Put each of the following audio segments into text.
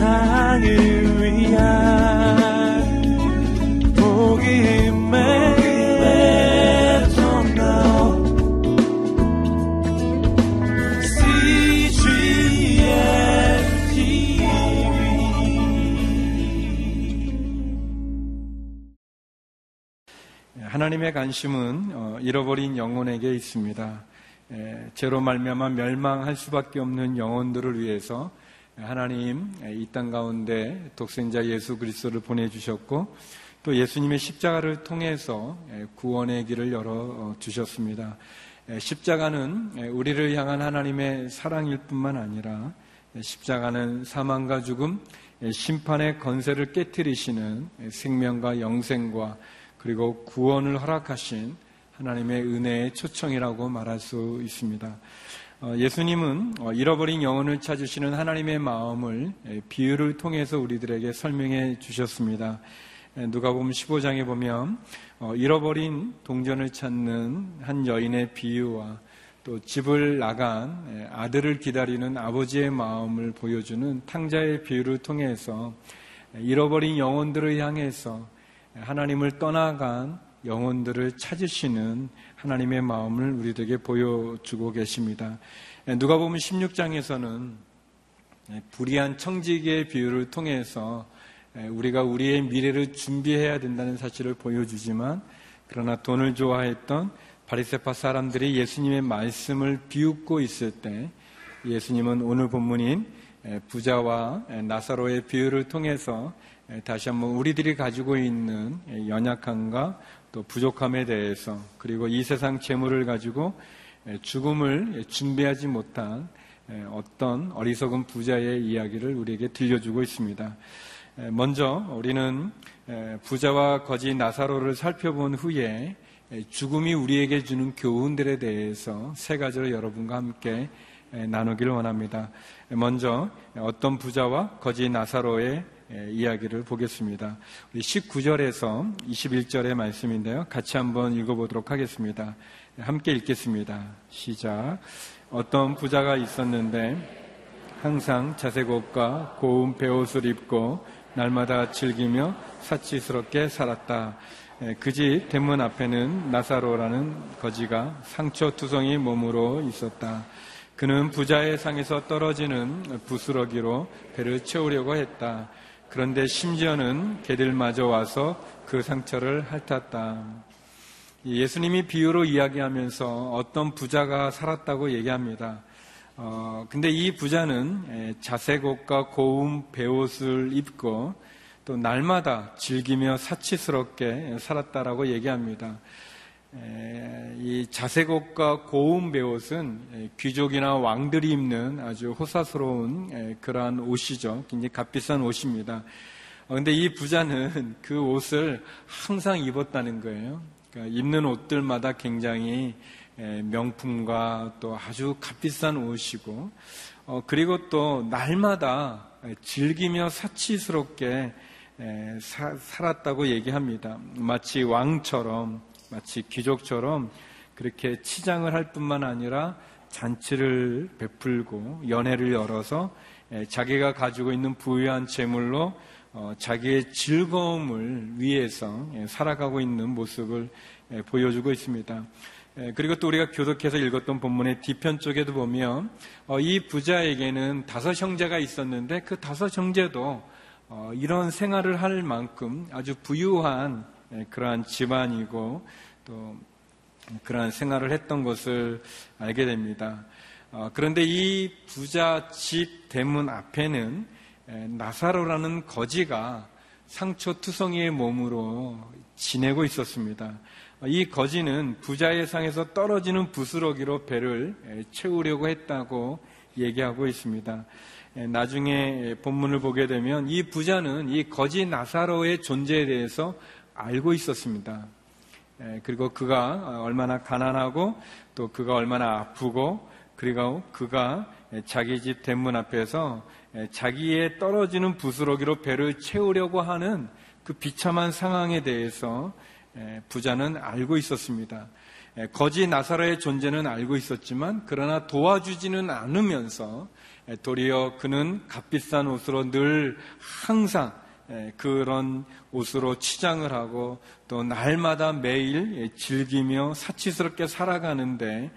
세상을 위한 복음의 하나님의 관심은 어, 잃어버린 영혼에게 있습니다. 죄로 말미암아 멸망할 수밖에 없는 영혼들을 위해서 하나님 이 땅 가운데 독생자 예수 그리스도를 보내주셨고 또 예수님의 십자가를 통해서 구원의 길을 열어 어, 주셨습니다. 십자가는 우리를 향한 하나님의 사랑일 뿐만 아니라 십자가는 사망과 죽음, 심판의 건세를 깨뜨리시는 생명과 영생과 그리고 구원을 허락하신 하나님의 은혜의 초청이라고 말할 수 있습니다. 어, 예수님은 어, 잃어버린 영혼을 찾으시는 하나님의 마음을 비유를 통해서 우리들에게 설명해 주셨습니다. 누가 보면 15장에 보면 어, 잃어버린 동전을 찾는 한 여인의 비유와 또 집을 나간 아들을 기다리는 아버지의 마음을 보여주는 탕자의 비유를 통해서 잃어버린 영혼들을 향해서 하나님을 떠나간 영혼들을 찾으시는 하나님의 마음을 우리들에게 보여주고 계십니다. 누가 보면 16장에서는 불의한 청지기의 비유를 통해서 우리가 우리의 미래를 준비해야 된다는 사실을 보여주지만 그러나 돈을 좋아했던 바리세파 사람들이 예수님의 말씀을 비웃고 있을 때 예수님은 오늘 본문인 부자와 나사로의 비유를 통해서 다시 한번 우리들이 가지고 있는 연약함과 또 부족함에 대해서 그리고 이 세상 재물을 가지고 죽음을 준비하지 못한 어떤 어리석은 부자의 이야기를 우리에게 들려주고 있습니다. 먼저 우리는 부자와 거지 나사로를 살펴본 후에 죽음이 우리에게 주는 교훈들에 대해서 세 가지로 여러분과 함께 나누기를 원합니다. 먼저 어떤 부자와 거지 나사로의 이야기를 보겠습니다. 우리 19절에서 21절의 말씀인데요. 같이 한번 읽어보도록 하겠습니다. 함께 읽겠습니다. 시작. 어떤 부자가 있었는데 항상 자색 옷과 고운 베옷을 입고 날마다 즐기며 사치스럽게 살았다. 그 집 대문 앞에는 나사로라는 거지가 상처투성이 몸으로 있었다. 그는 부자의 상에서 떨어지는 부스러기로 배를 채우려고 했다. 그런데 심지어는 개들마저 와서 그 상처를 핥았다. 예수님이 비유로 이야기하면서 어떤 부자가 살았다고 얘기합니다. 어, 근데 이 부자는 자색 옷과 고운 베옷을 입고 또 날마다 즐기며 사치스럽게 살았다라고 얘기합니다. 이 자색옷과 고운 베옷은 귀족이나 왕들이 입는 아주 호사스러운 그러한 옷이죠. 굉장히 값비싼 옷입니다. 그런데 어, 이 부자는 그 옷을 항상 입었다는 거예요. 그러니까 입는 옷들마다 굉장히 명품과 또 아주 값비싼 옷이고, 어, 그리고 또 날마다 즐기며 사치스럽게 살았다고 얘기합니다. 마치 왕처럼 마치 귀족처럼 그렇게 치장을 할 뿐만 아니라 잔치를 베풀고 연회를 열어서 자기가 가지고 있는 부유한 재물로 어, 자기의 즐거움을 위해서 살아가고 있는 모습을 보여주고 있습니다. 그리고 또 우리가 교독해서 읽었던 본문의 뒤편 쪽에도 보면 어, 이 부자에게는 다섯 형제가 있었는데 그 다섯 형제도 어, 이런 생활을 할 만큼 아주 부유한 예, 그러한 집안이고 또 그러한 생활을 했던 것을 알게 됩니다. 어, 그런데 이 부자 집 대문 앞에는 예, 나사로라는 거지가 상처투성이의 몸으로 지내고 있었습니다. 이 거지는 부자의 상에서 떨어지는 부스러기로 배를 예, 채우려고 했다고 얘기하고 있습니다. 나중에 본문을 보게 되면 이 부자는 이 거지 나사로의 존재에 대해서 알고 있었습니다. 그리고 그가 얼마나 가난하고 또 그가 얼마나 아프고 그리고 그가 자기 집 대문 앞에서 자기의 떨어지는 부스러기로 배를 채우려고 하는 그 비참한 상황에 대해서 부자는 알고 있었습니다. 거지 나사로의 존재는 알고 있었지만 그러나 도와주지는 않으면서 도리어 그는 값비싼 옷으로 늘 항상 그런 옷으로 치장을 하고 또 날마다 매일 즐기며 사치스럽게 살아가는데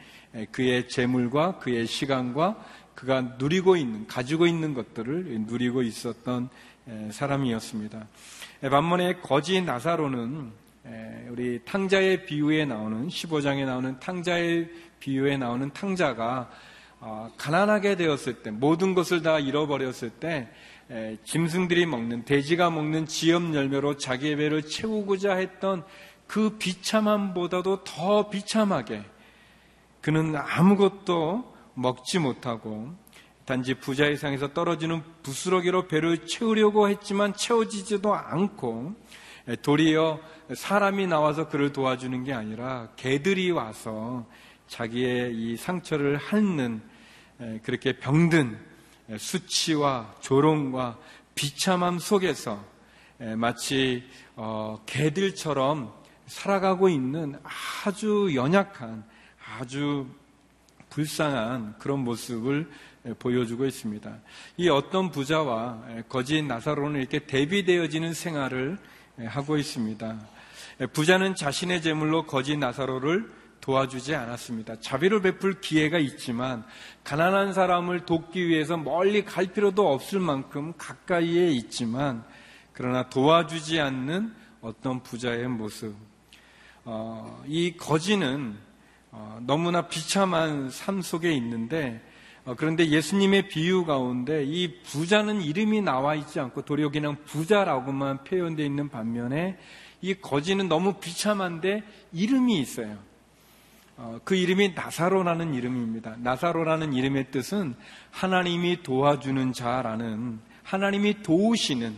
그의 재물과 그의 시간과 그가 누리고 있는, 가지고 있는 것들을 누리고 있었던 사람이었습니다. 반면에 거지 나사로는 우리 탕자의 비유에 나오는 15장에 나오는 탕자의 비유에 나오는 탕자가 어, 가난하게 되었을 때 모든 것을 다 잃어버렸을 때 짐승들이 먹는 돼지가 먹는 지엽 열매로 자기의 배를 채우고자 했던 그 비참함보다도 더 비참하게 그는 아무것도 먹지 못하고 단지 부자의 상에서 떨어지는 부스러기로 배를 채우려고 했지만 채워지지도 않고 도리어 사람이 나와서 그를 도와주는 게 아니라 개들이 와서 자기의 이 상처를 핥는 그렇게 병든 수치와 조롱과 비참함 속에서 마치 어, 개들처럼 살아가고 있는 아주 연약한 아주 불쌍한 그런 모습을 보여주고 있습니다. 이 어떤 부자와 거짓 나사로는 이렇게 대비되어지는 생활을 하고 있습니다. 부자는 자신의 재물로 거짓 나사로를 도와주지 않았습니다. 자비를 베풀 기회가 있지만 가난한 사람을 돕기 위해서 멀리 갈 필요도 없을 만큼 가까이에 있지만 그러나 도와주지 않는 어떤 부자의 모습. 어, 이 거지는 어, 너무나 비참한 삶 속에 있는데 어, 그런데 예수님의 비유 가운데 이 부자는 이름이 나와 있지 않고 도리어 그냥 부자라고만 표현되어 있는 반면에 이 거지는 너무 비참한데 이름이 있어요. 어, 그 이름이 나사로라는 이름입니다. 나사로라는 이름의 뜻은 하나님이 도와주는 자라는 하나님이 도우시는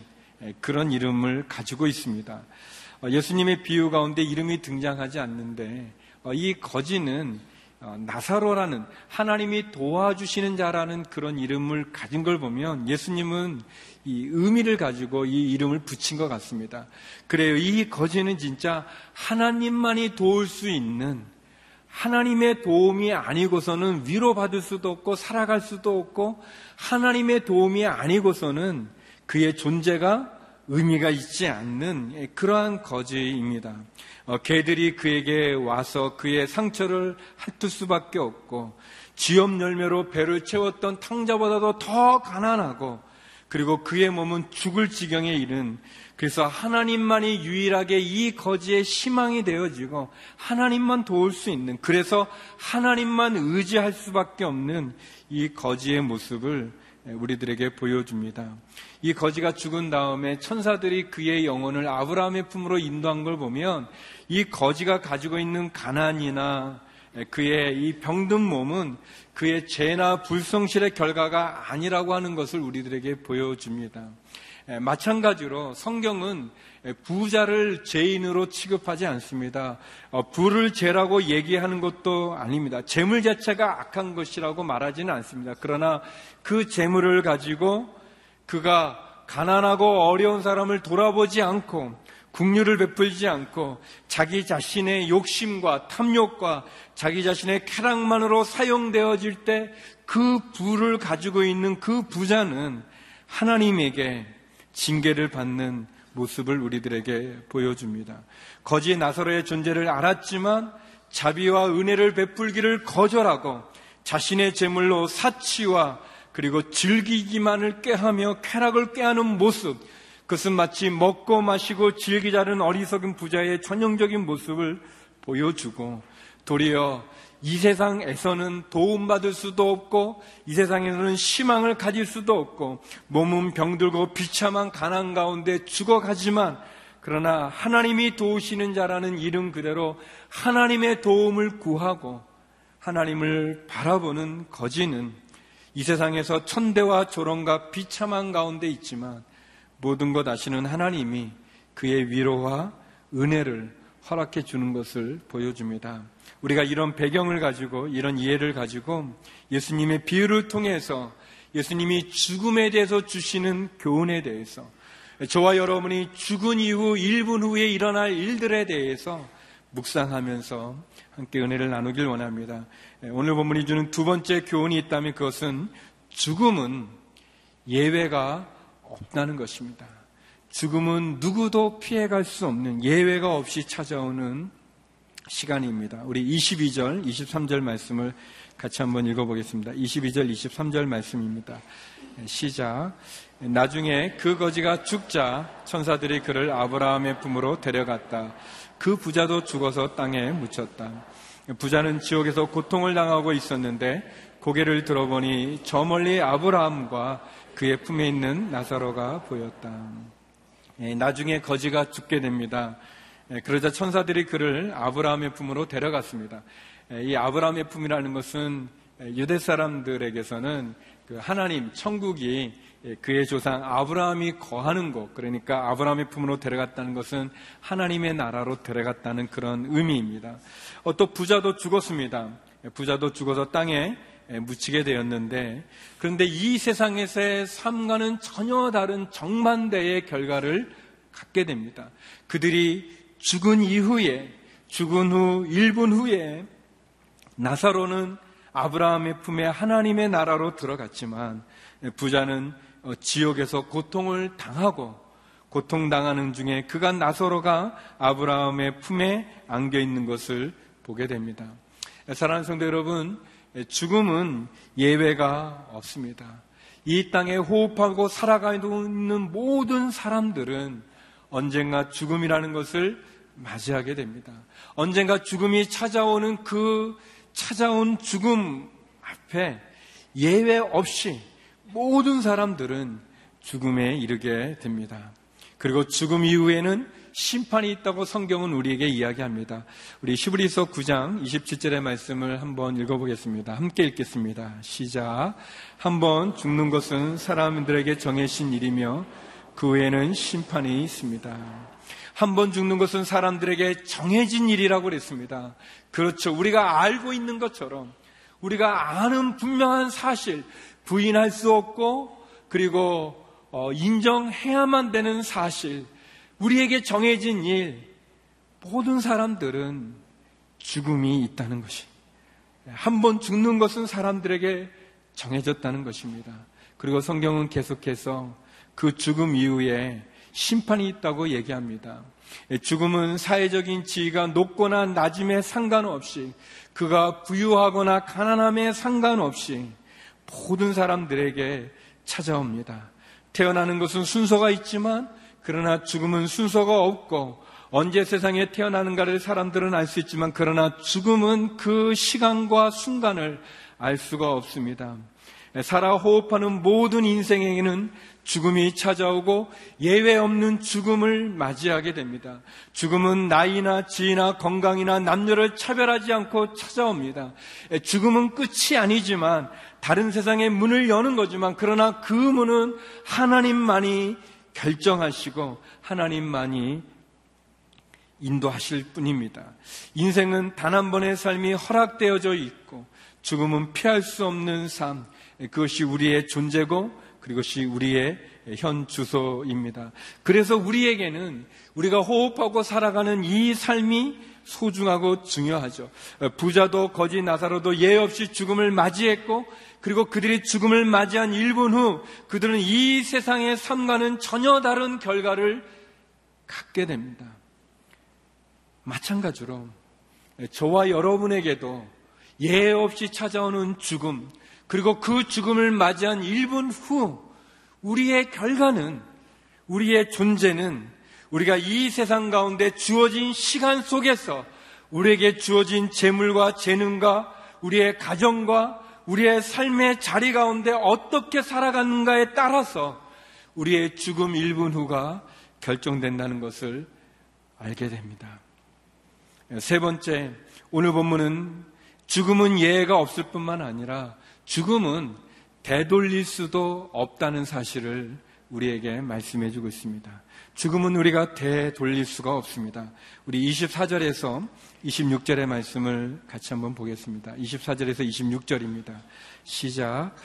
그런 이름을 가지고 있습니다. 예수님의 비유 가운데 이름이 등장하지 않는데 어, 이 거지는 어, 나사로라는 하나님이 도와주시는 자라는 그런 이름을 가진 걸 보면 예수님은 이 의미를 가지고 이 이름을 붙인 것 같습니다. 그래요. 이 거지는 진짜 하나님만이 도울 수 있는 하나님의 도움이 아니고서는 위로받을 수도 없고 살아갈 수도 없고 하나님의 도움이 아니고서는 그의 존재가 의미가 있지 않는 그러한 거지입니다. 어, 개들이 그에게 와서 그의 상처를 핥을 수밖에 없고 지엄 열매로 배를 채웠던 탕자보다도 더 가난하고 그리고 그의 몸은 죽을 지경에 이른 그래서 하나님만이 유일하게 이 거지의 희망이 되어지고 하나님만 도울 수 있는 그래서 하나님만 의지할 수밖에 없는 이 거지의 모습을 우리들에게 보여줍니다. 이 거지가 죽은 다음에 천사들이 그의 영혼을 아브라함의 품으로 인도한 걸 보면 이 거지가 가지고 있는 가난이나 그의 이 병든 몸은 그의 죄나 불성실의 결과가 아니라고 하는 것을 우리들에게 보여줍니다. 마찬가지로 성경은 부자를 죄인으로 취급하지 않습니다. 어, 부를 죄라고 얘기하는 것도 아닙니다. 재물 자체가 악한 것이라고 말하지는 않습니다. 그러나 그 재물을 가지고 그가 가난하고 어려운 사람을 돌아보지 않고 국류를 베풀지 않고 자기 자신의 욕심과 탐욕과 자기 자신의 쾌락만으로 사용되어질 때 그 부를 가지고 있는 그 부자는 하나님에게 징계를 받는 모습을 우리들에게 보여줍니다. 거지 나사로의 존재를 알았지만 자비와 은혜를 베풀기를 거절하고 자신의 재물로 사치와 그리고 즐기기만을 꾀하며 쾌락을 꾀하는 모습, 그것은 마치 먹고 마시고 즐기자는 어리석은 부자의 전형적인 모습을 보여주고 도리어 이 세상에서는 도움받을 수도 없고 이 세상에서는 희망을 가질 수도 없고 몸은 병들고 비참한 가난 가운데 죽어가지만 그러나 하나님이 도우시는 자라는 이름 그대로 하나님의 도움을 구하고 하나님을 바라보는 거지는 이 세상에서 천대와 조롱과 비참한 가운데 있지만 모든 것 아시는 하나님이 그의 위로와 은혜를 허락해 주는 것을 보여줍니다. 우리가 이런 배경을 가지고 이런 이해를 가지고 예수님의 비유를 통해서 예수님이 죽음에 대해서 주시는 교훈에 대해서 저와 여러분이 죽은 이후 1분 후에 일어날 일들에 대해서 묵상하면서 함께 은혜를 나누길 원합니다. 오늘 본문이 주는 두 번째 교훈이 있다면 그것은 죽음은 예외가 없다는 것입니다. 죽음은 누구도 피해갈 수 없는 예외가 없이 찾아오는 시간입니다. 우리 22절, 23절 말씀을 같이 한번 읽어보겠습니다. 22절, 23절 말씀입니다. 시작. 나중에 그 거지가 죽자 천사들이 그를 아브라함의 품으로 데려갔다. 그 부자도 죽어서 땅에 묻혔다. 부자는 지옥에서 고통을 당하고 있었는데 고개를 들어보니 저 멀리 아브라함과 그의 품에 있는 나사로가 보였다. 예, 나중에 거지가 죽게 됩니다. 예, 그러자 천사들이 그를 아브라함의 품으로 데려갔습니다. 예, 이 아브라함의 품이라는 것은 유대 사람들에게서는 그 하나님 천국이 그의 조상 아브라함이 거하는 곳 그러니까 아브라함의 품으로 데려갔다는 것은 하나님의 나라로 데려갔다는 그런 의미입니다. 어, 또 부자도 죽었습니다. 부자도 죽어서 땅에 묻히게 되었는데 그런데 이 세상에서의 삶과는 전혀 다른 정반대의 결과를 갖게 됩니다. 그들이 죽은 이후에 죽은 후 1분 후에 나사로는 아브라함의 품에 하나님의 나라로 들어갔지만 부자는 어, 지옥에서 고통을 당하고 고통당하는 중에 그가 나사로가 아브라함의 품에 안겨 있는 것을 보게 됩니다. 사랑하는 성도 여러분, 죽음은 예외가 없습니다. 이 땅에 호흡하고 살아가고 있는 모든 사람들은 언젠가 죽음이라는 것을 맞이하게 됩니다. 언젠가 죽음이 찾아오는 그 찾아온 죽음 앞에 예외 없이 모든 사람들은 죽음에 이르게 됩니다. 그리고 죽음 이후에는 심판이 있다고 성경은 우리에게 이야기합니다. 우리 시브리서 9장 27절의 말씀을 한번 읽어보겠습니다. 함께 읽겠습니다. 시작. 한번 죽는 것은 사람들에게 정해진 일이며 그 후에는 심판이 있습니다. 한번 죽는 것은 사람들에게 정해진 일이라고 그랬습니다. 그렇죠. 우리가 알고 있는 것처럼 우리가 아는 분명한 사실, 부인할 수 없고 그리고 어, 인정해야만 되는 사실, 우리에게 정해진 일, 모든 사람들은 죽음이 있다는 것이. 한 번 죽는 것은 사람들에게 정해졌다는 것입니다. 그리고 성경은 계속해서 그 죽음 이후에 심판이 있다고 얘기합니다. 죽음은 사회적인 지위가 높거나 낮음에 상관없이 그가 부유하거나 가난함에 상관없이 모든 사람들에게 찾아옵니다. 태어나는 것은 순서가 있지만 그러나 죽음은 순서가 없고 언제 세상에 태어나는가를 사람들은 알 수 있지만 그러나 죽음은 그 시간과 순간을 알 수가 없습니다. 살아 호흡하는 모든 인생에게는 죽음이 찾아오고 예외 없는 죽음을 맞이하게 됩니다. 죽음은 나이나 지위나 건강이나 남녀를 차별하지 않고 찾아옵니다. 죽음은 끝이 아니지만 다른 세상의 문을 여는 거지만 그러나 그 문은 하나님만이 결정하시고 하나님만이 인도하실 뿐입니다. 인생은 단 한 번의 삶이 허락되어져 있고 죽음은 피할 수 없는 삶, 그것이 우리의 존재고 그것이 우리의 현 주소입니다. 그래서 우리에게는 우리가 호흡하고 살아가는 이 삶이 소중하고 중요하죠. 부자도 거지 나사로도 예 없이 죽음을 맞이했고 그리고 그들이 죽음을 맞이한 1분 후 그들은 이 세상의 삶과는 전혀 다른 결과를 갖게 됩니다. 마찬가지로 저와 여러분에게도 예 없이 찾아오는 죽음, 그리고 그 죽음을 맞이한 1분 후 우리의 결과는, 우리의 존재는 우리가 이 세상 가운데 주어진 시간 속에서 우리에게 주어진 재물과 재능과 우리의 가정과 우리의 삶의 자리 가운데 어떻게 살아가는가에 따라서 우리의 죽음 1분 후가 결정된다는 것을 알게 됩니다. 세 번째, 오늘 본문은 죽음은 예외가 없을 뿐만 아니라 죽음은 되돌릴 수도 없다는 사실을 우리에게 말씀해 주고 있습니다. 죽음은 우리가 되돌릴 수가 없습니다. 우리 24절에서 26절의 말씀을 같이 한번 보겠습니다. 24절에서 26절입니다. 시작.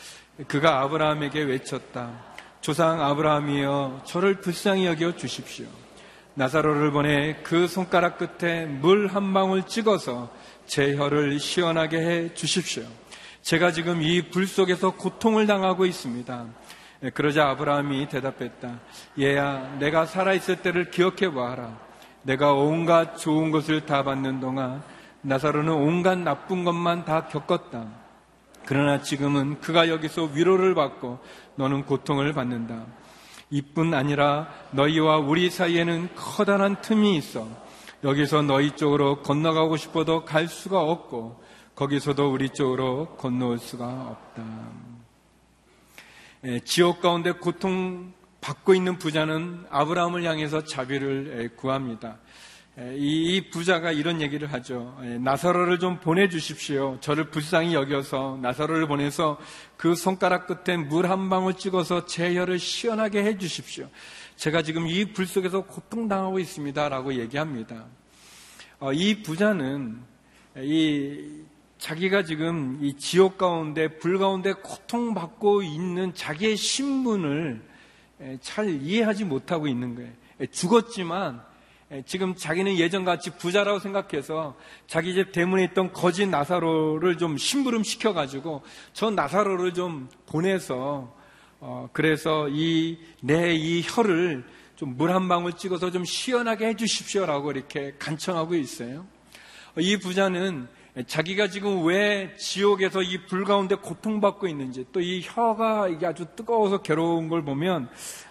그가 아브라함에게 외쳤다. 조상 아브라함이여 저를 불쌍히 여겨 주십시오. 나사로를 보내 그 손가락 끝에 물 한 방울 찍어서 제 혀를 시원하게 해 주십시오. 제가 지금 이 불 속에서 고통을 당하고 있습니다. 예, 그러자 아브라함이 대답했다. 얘야, 내가 살아있을 때를 기억해 보아라. 내가 온갖 좋은 것을 다 받는 동안 나사로는 온갖 나쁜 것만 다 겪었다. 그러나 지금은 그가 여기서 위로를 받고 너는 고통을 받는다. 이뿐 아니라 너희와 우리 사이에는 커다란 틈이 있어. 여기서 너희 쪽으로 건너가고 싶어도 갈 수가 없고 거기서도 우리 쪽으로 건너올 수가 없다. 예, 지옥 가운데 고통 받고 있는 부자는 아브라함을 향해서 자비를 예, 구합니다. 예, 이 부자가 이런 얘기를 하죠. 나사로를 좀 보내주십시오. 저를 불쌍히 여겨서 나사로를 보내서 그 손가락 끝에 물 한 방울 찍어서 제 혀를 시원하게 해주십시오. 제가 지금 이 불 속에서 고통당하고 있습니다. 라고 얘기합니다. 어, 이 부자는 이 자기가 지금 이 지옥 가운데 불 가운데 고통받고 있는 자기의 신분을 잘 이해하지 못하고 있는 거예요. 죽었지만 지금 자기는 예전같이 부자라고 생각해서 자기 집 대문에 있던 거짓 나사로를 좀 심부름 시켜가지고 저 나사로를 좀 보내서 어 그래서 이내이 혀를 좀 물 한 방울 찍어서 좀 시원하게 해주십시오라고 이렇게 간청하고 있어요. 이 부자는 자기가 지금 왜 지옥에서 이 불 가운데 고통받고 있는지 또 이 혀가 이게 아주 뜨거워서 괴로운 걸 보면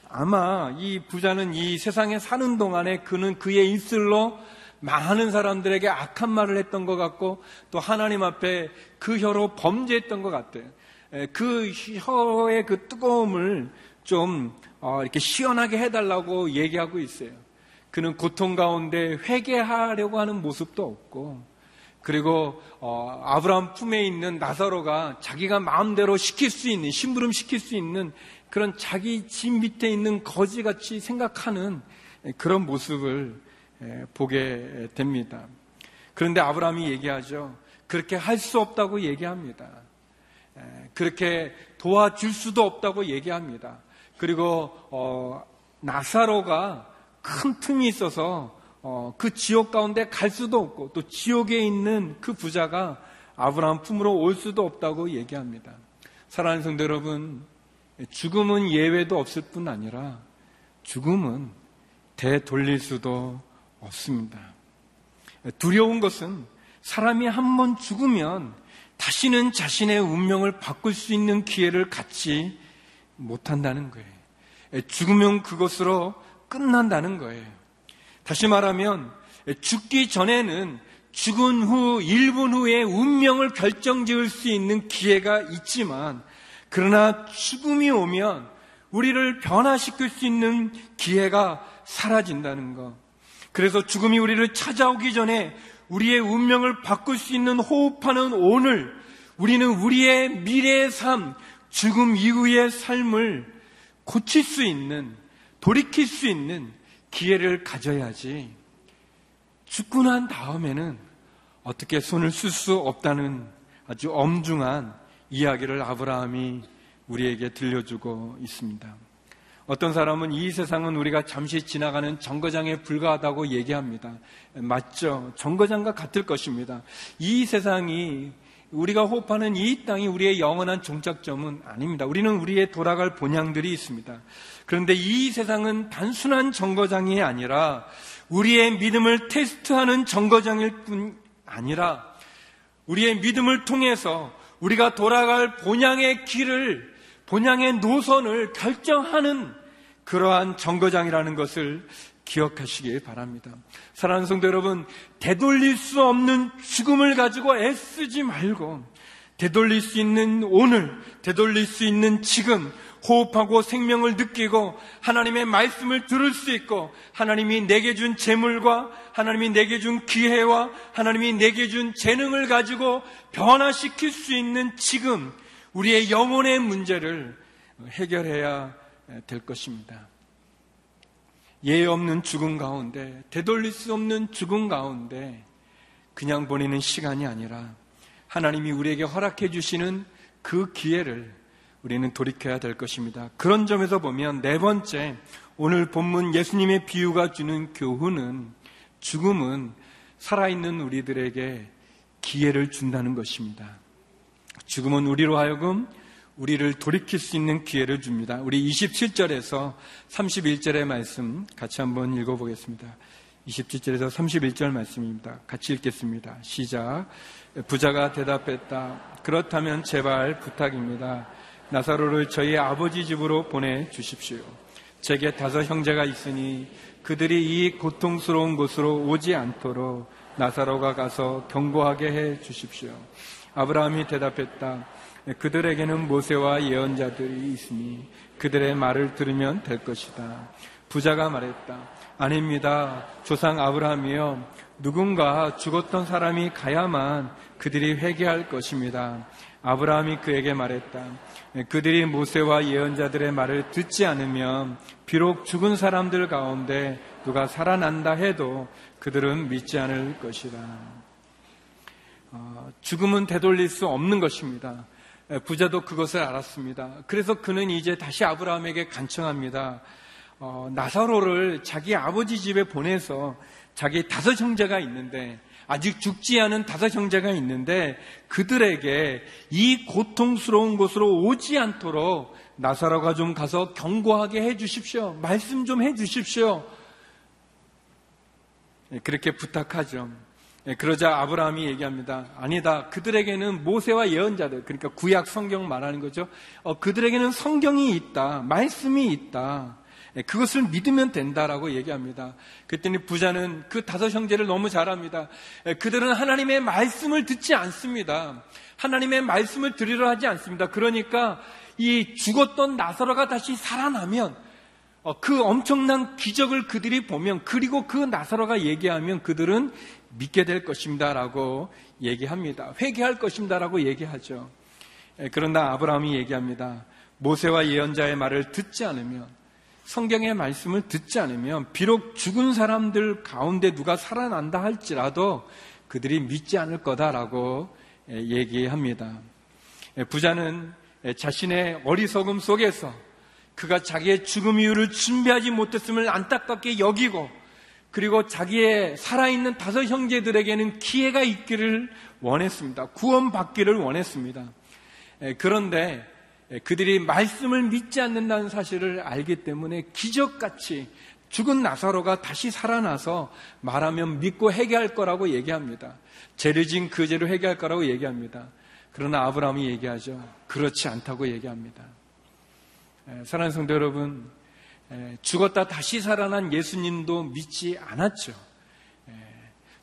아마 이 부자는 이 세상에 사는 동안에 그는 그의 입술로 많은 사람들에게 악한 말을 했던 것 같고 또 하나님 앞에 그 혀로 범죄했던 것 같아요. 그 혀의 그 뜨거움을 좀 어, 이렇게 시원하게 해달라고 얘기하고 있어요. 그는 고통 가운데 회개하려고 하는 모습도 없고 그리고 어, 아브라함 품에 있는 나사로가 자기가 마음대로 시킬 수 있는 심부름 시킬 수 있는 그런 자기 집 밑에 있는 거지같이 생각하는 그런 모습을 보게 됩니다. 그런데 아브라함이 얘기하죠. 그렇게 할 수 없다고 얘기합니다. 그렇게 도와줄 수도 없다고 얘기합니다. 그리고 어, 나사로가 큰 틈이 있어서 어, 그 지옥 가운데 갈 수도 없고 또 지옥에 있는 그 부자가 아브라함 품으로 올 수도 없다고 얘기합니다. 사랑하는 성도 여러분, 죽음은 예외도 없을 뿐 아니라 죽음은 되돌릴 수도 없습니다. 두려운 것은 사람이 한 번 죽으면 다시는 자신의 운명을 바꿀 수 있는 기회를 갖지 못한다는 거예요. 죽으면 그것으로 끝난다는 거예요. 다시 말하면 죽기 전에는 죽은 후 1분 후에 운명을 결정 지을 수 있는 기회가 있지만 그러나 죽음이 오면 우리를 변화시킬 수 있는 기회가 사라진다는 것. 그래서 죽음이 우리를 찾아오기 전에 우리의 운명을 바꿀 수 있는 호흡하는 오늘 우리는 우리의 미래의 삶, 죽음 이후의 삶을 고칠 수 있는, 돌이킬 수 있는 기회를 가져야지 죽고 난 다음에는 어떻게 손을 쓸 수 없다는 아주 엄중한 이야기를 아브라함이 우리에게 들려주고 있습니다. 어떤 사람은 이 세상은 우리가 잠시 지나가는 정거장에 불과하다고 얘기합니다. 맞죠. 정거장과 같을 것입니다. 이 세상이 우리가 호흡하는 이 땅이 우리의 영원한 종착점은 아닙니다. 우리는 우리의 돌아갈 본향들이 있습니다. 그런데 이 세상은 단순한 정거장이 아니라 우리의 믿음을 테스트하는 정거장일 뿐 아니라 우리의 믿음을 통해서 우리가 돌아갈 본향의 길을 본향의 노선을 결정하는 그러한 정거장이라는 것을 기억하시길 바랍니다. 사랑하는 성도 여러분, 되돌릴 수 없는 죽음을 가지고 애쓰지 말고 되돌릴 수 있는 오늘, 되돌릴 수 있는 지금, 호흡하고 생명을 느끼고 하나님의 말씀을 들을 수 있고 하나님이 내게 준 재물과 하나님이 내게 준 기회와 하나님이 내게 준 재능을 가지고 변화시킬 수 있는 지금 우리의 영혼의 문제를 해결해야 될 것입니다. 예외 없는 죽음 가운데, 되돌릴 수 없는 죽음 가운데 그냥 보내는 시간이 아니라 하나님이 우리에게 허락해 주시는 그 기회를 우리는 돌이켜야 될 것입니다. 그런 점에서 보면 네 번째, 오늘 본문 예수님의 비유가 주는 교훈은 죽음은 살아있는 우리들에게 기회를 준다는 것입니다. 죽음은 우리로 하여금 우리를 돌이킬 수 있는 기회를 줍니다. 우리 27절에서 31절의 말씀 같이 한번 읽어보겠습니다. 27절에서 31절 말씀입니다. 같이 읽겠습니다. 시작. 부자가 대답했다. 그렇다면 제발 부탁입니다. 나사로를 저희 아버지 집으로 보내주십시오. 제게 다섯 형제가 있으니 그들이 이 고통스러운 곳으로 오지 않도록 나사로가 가서 경고하게 해 주십시오. 아브라함이 대답했다. 그들에게는 모세와 예언자들이 있으니 그들의 말을 들으면 될 것이다. 부자가 말했다. 아닙니다. 조상 아브라함이요. 누군가 죽었던 사람이 가야만 그들이 회개할 것입니다. 아브라함이 그에게 말했다. 그들이 모세와 예언자들의 말을 듣지 않으면 비록 죽은 사람들 가운데 누가 살아난다 해도 그들은 믿지 않을 것이다. 어, 죽음은 되돌릴 수 없는 것입니다. 부자도 그것을 알았습니다. 그래서 그는 이제 다시 아브라함에게 간청합니다. 어, 나사로를 자기 아버지 집에 보내서 자기 다섯 형제가 있는데 아직 죽지 않은 다섯 형제가 있는데 그들에게 이 고통스러운 곳으로 오지 않도록 나사로가 좀 가서 경고하게 해 주십시오. 말씀 좀 해 주십시오. 예, 그렇게 부탁하죠. 예, 그러자 아브라함이 얘기합니다. 아니다. 그들에게는 모세와 예언자들, 그러니까 구약 성경 말하는 거죠. 어, 그들에게는 성경이 있다. 말씀이 있다. 예, 그것을 믿으면 된다라고 얘기합니다. 그랬더니 부자는 그 다섯 형제를 너무 잘합니다. 예, 그들은 하나님의 말씀을 듣지 않습니다. 하나님의 말씀을 들으려 하지 않습니다. 그러니까 이 죽었던 나사로가 다시 살아나면 어, 그 엄청난 기적을 그들이 보면 그리고 그 나사로가 얘기하면 그들은 믿게 될 것입니다라고 얘기합니다. 회개할 것입니다라고 얘기하죠. 예, 그런다 아브라함이 얘기합니다. 모세와 예언자의 말을 듣지 않으면 성경의 말씀을 듣지 않으면 비록 죽은 사람들 가운데 누가 살아난다 할지라도 그들이 믿지 않을 거다라고 얘기합니다. 부자는 자신의 어리석음 속에서 그가 자기의 죽음 이유를 준비하지 못했음을 안타깝게 여기고 그리고 자기의 살아있는 다섯 형제들에게는 기회가 있기를 원했습니다. 구원받기를 원했습니다. 그런데 예, 그들이 말씀을 믿지 않는다는 사실을 알기 때문에 기적같이 죽은 나사로가 다시 살아나서 말하면 믿고 회개할 거라고 얘기합니다. 죄를 진그 죄로 회개할 거라고 얘기합니다. 그러나 아브라함이 얘기하죠. 그렇지 않다고 얘기합니다. 예, 사랑하는 성도 여러분, 예, 죽었다 다시 살아난 예수님도 믿지 않았죠.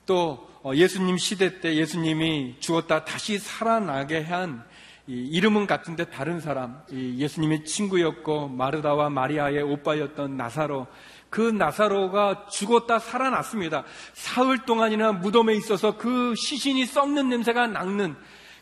또 어, 예수님 시대 때 예수님이 죽었다 다시 살아나게 한 이름은 같은데 다른 사람, 예수님의 친구였고 마르다와 마리아의 오빠였던 나사로, 그 나사로가 죽었다 살아났습니다. 사흘 동안이나 무덤에 있어서 그 시신이 썩는 냄새가 낚는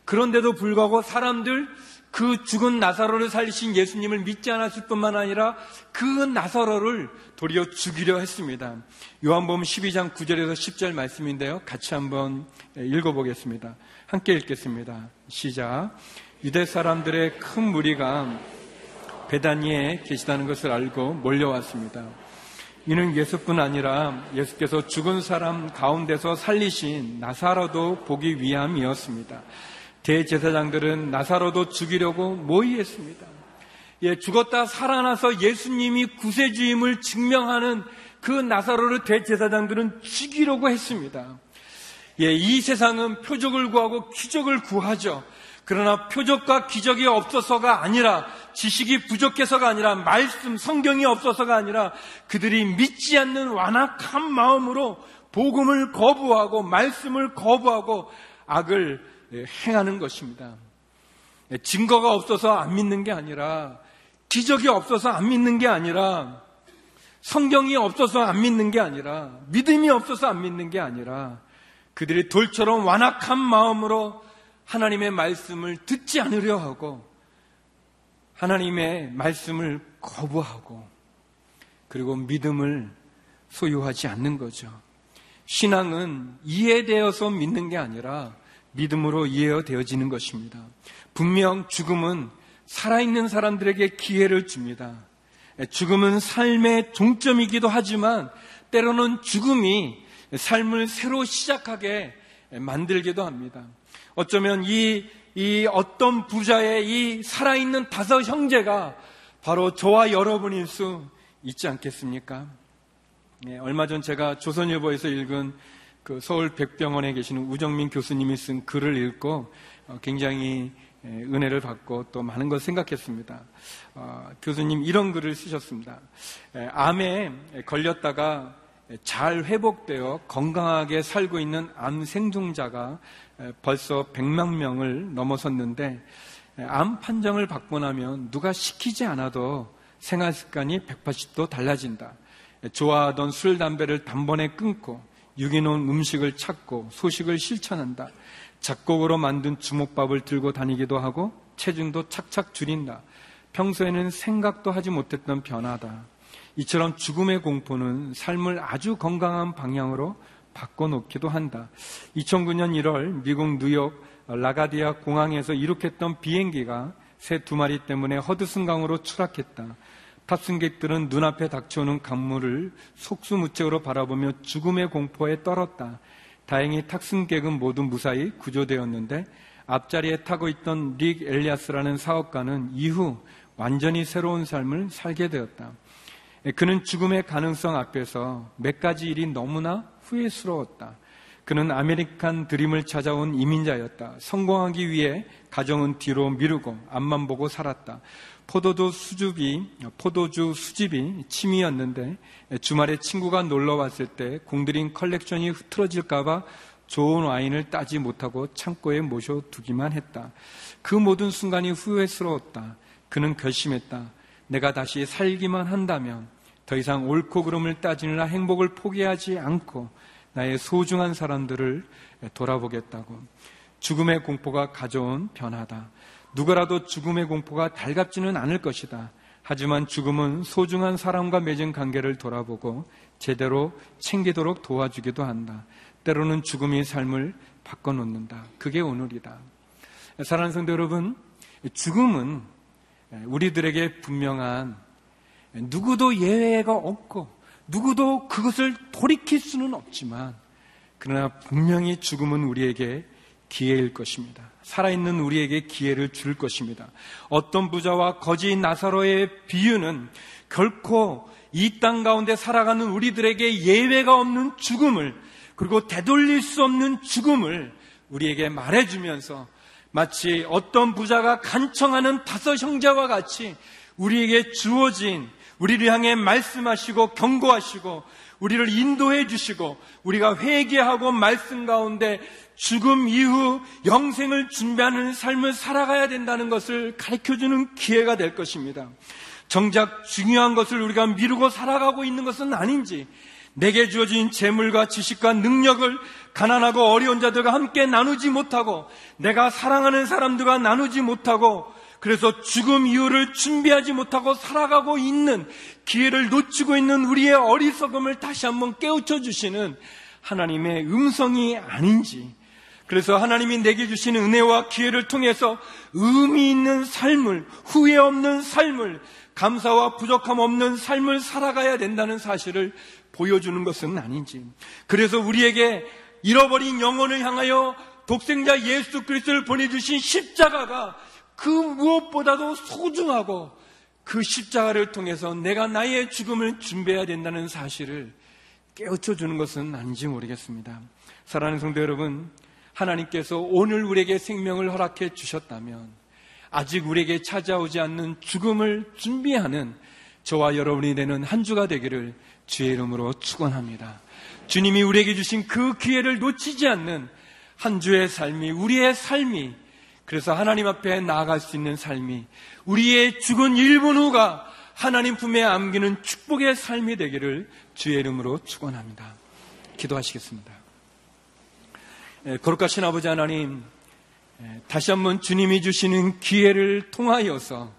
그런데도 불구하고 사람들 그 죽은 나사로를 살리신 예수님을 믿지 않았을 뿐만 아니라 그 나사로를 도리어 죽이려 했습니다. 요한복음 12장 9절에서 10절 말씀인데요. 같이 한번 읽어보겠습니다. 함께 읽겠습니다. 시작. 유대 사람들의 큰 무리가 베다니에 계시다는 것을 알고 몰려왔습니다. 이는 예수뿐 아니라 예수께서 죽은 사람 가운데서 살리신 나사로도 보기 위함이었습니다. 대제사장들은 나사로도 죽이려고 모의했습니다. 예, 죽었다 살아나서 예수님이 구세주임을 증명하는 그 나사로를 대제사장들은 죽이려고 했습니다. 예, 이 세상은 표적을 구하고 기적을 구하죠. 그러나 표적과 기적이 없어서가 아니라 지식이 부족해서가 아니라 말씀 성경이 없어서가 아니라 그들이 믿지 않는 완악한 마음으로 복음을 거부하고 말씀을 거부하고 악을 행하는 것입니다. 증거가 없어서 안 믿는 게 아니라 기적이 없어서 안 믿는 게 아니라 성경이 없어서 안 믿는 게 아니라 믿음이 없어서 안 믿는 게 아니라 그들이 돌처럼 완악한 마음으로 하나님의 말씀을 듣지 않으려 하고 하나님의 말씀을 거부하고 그리고 믿음을 소유하지 않는 거죠. 신앙은 이해되어서 믿는 게 아니라 믿음으로 이해되어지는 것입니다. 분명 죽음은 살아있는 사람들에게 기회를 줍니다. 죽음은 삶의 종점이기도 하지만 때로는 죽음이 삶을 새로 시작하게 만들기도 합니다. 어쩌면 이, 이 어떤 부자의 이 살아있는 다섯 형제가 바로 저와 여러분일 수 있지 않겠습니까? 네, 얼마 전 제가 조선일보에서 읽은 그 서울 백병원에 계시는 우정민 교수님이 쓴 글을 읽고 어, 굉장히 은혜를 받고 또 많은 걸 생각했습니다. 어, 교수님 이런 글을 쓰셨습니다. 암에 걸렸다가 잘 회복되어 건강하게 살고 있는 암 생존자가 벌써 100만 명을 넘어섰는데 암 판정을 받고 나면 누가 시키지 않아도 생활 습관이 180도 달라진다. 좋아하던 술, 담배를 단번에 끊고 유기농 음식을 찾고 소식을 실천한다. 작곡으로 만든 주먹밥을 들고 다니기도 하고 체중도 착착 줄인다. 평소에는 생각도 하지 못했던 변화다. 이처럼 죽음의 공포는 삶을 아주 건강한 방향으로 바꿔놓기도 한다. 2009년 1월 미국 뉴욕 라가디아 공항에서 이륙했던 비행기가 새 두 마리 때문에 허드슨 강으로 추락했다. 탑승객들은 눈앞에 닥쳐오는 강물을 속수무책으로 바라보며 죽음의 공포에 떨었다. 다행히 탑승객은 모두 무사히 구조되었는데 앞자리에 타고 있던 릭 엘리아스라는 사업가는 이후 완전히 새로운 삶을 살게 되었다. 그는 죽음의 가능성 앞에서 몇 가지 일이 너무나 후회스러웠다. 그는 아메리칸 드림을 찾아온 이민자였다. 성공하기 위해 가정은 뒤로 미루고 앞만 보고 살았다. 포도주 수줍이, 포도주 수집이 취미였는데 주말에 친구가 놀러 왔을 때 공들인 컬렉션이 흐트러질까봐 좋은 와인을 따지 못하고 창고에 모셔두기만 했다. 그 모든 순간이 후회스러웠다. 그는 결심했다. 내가 다시 살기만 한다면 더 이상 옳고 그름을 따지느라 행복을 포기하지 않고 나의 소중한 사람들을 돌아보겠다고. 죽음의 공포가 가져온 변화다. 누구라도 죽음의 공포가 달갑지는 않을 것이다. 하지만 죽음은 소중한 사람과 맺은 관계를 돌아보고 제대로 챙기도록 도와주기도 한다. 때로는 죽음이 삶을 바꿔놓는다. 그게 오늘이다. 사랑하는 성도 여러분, 죽음은 우리들에게 분명한 누구도 예외가 없고 누구도 그것을 돌이킬 수는 없지만 그러나 분명히 죽음은 우리에게 기회일 것입니다. 살아있는 우리에게 기회를 줄 것입니다. 어떤 부자와 거지 나사로의 비유는 결코 이 땅 가운데 살아가는 우리들에게 예외가 없는 죽음을 그리고 되돌릴 수 없는 죽음을 우리에게 말해주면서 마치 어떤 부자가 간청하는 다섯 형제와 같이 우리에게 주어진 우리를 향해 말씀하시고 경고하시고 우리를 인도해 주시고 우리가 회개하고 말씀 가운데 죽음 이후 영생을 준비하는 삶을 살아가야 된다는 것을 가르쳐 주는 기회가 될 것입니다. 정작 중요한 것을 우리가 미루고 살아가고 있는 것은 아닌지 내게 주어진 재물과 지식과 능력을 가난하고 어려운 자들과 함께 나누지 못하고 내가 사랑하는 사람들과 나누지 못하고 그래서 죽음 이후를 준비하지 못하고 살아가고 있는 기회를 놓치고 있는 우리의 어리석음을 다시 한번 깨우쳐 주시는 하나님의 음성이 아닌지 그래서 하나님이 내게 주시는 은혜와 기회를 통해서 의미 있는 삶을, 후회 없는 삶을, 감사와 부족함 없는 삶을 살아가야 된다는 사실을 보여주는 것은 아닌지. 그래서 우리에게 잃어버린 영혼을 향하여 독생자 예수 그리스도를 보내주신 십자가가 그 무엇보다도 소중하고 그 십자가를 통해서 내가 나의 죽음을 준비해야 된다는 사실을 깨우쳐 주는 것은 아닌지 모르겠습니다. 사랑하는 성도 여러분, 하나님께서 오늘 우리에게 생명을 허락해 주셨다면 아직 우리에게 찾아오지 않는 죽음을 준비하는 저와 여러분이 되는 한 주가 되기를 주의 이름으로 축원합니다. 주님이 우리에게 주신 그 기회를 놓치지 않는 한 주의 삶이 우리의 삶이 그래서 하나님 앞에 나아갈 수 있는 삶이 우리의 죽은 1분 후가 하나님 품에 안기는 축복의 삶이 되기를 주의 이름으로 축원합니다. 기도하시겠습니다. 예, 거룩하신 아버지 하나님, 예, 다시 한번 주님이 주시는 기회를 통하여서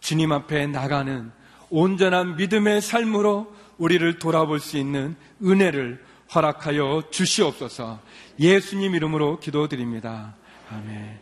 주님 앞에 나가는 온전한 믿음의 삶으로 우리를 돌아볼 수 있는 은혜를 허락하여 주시옵소서 예수님 이름으로 기도드립니다. 아멘.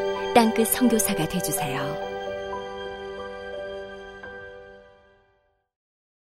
땅끝 성교사가 되주세요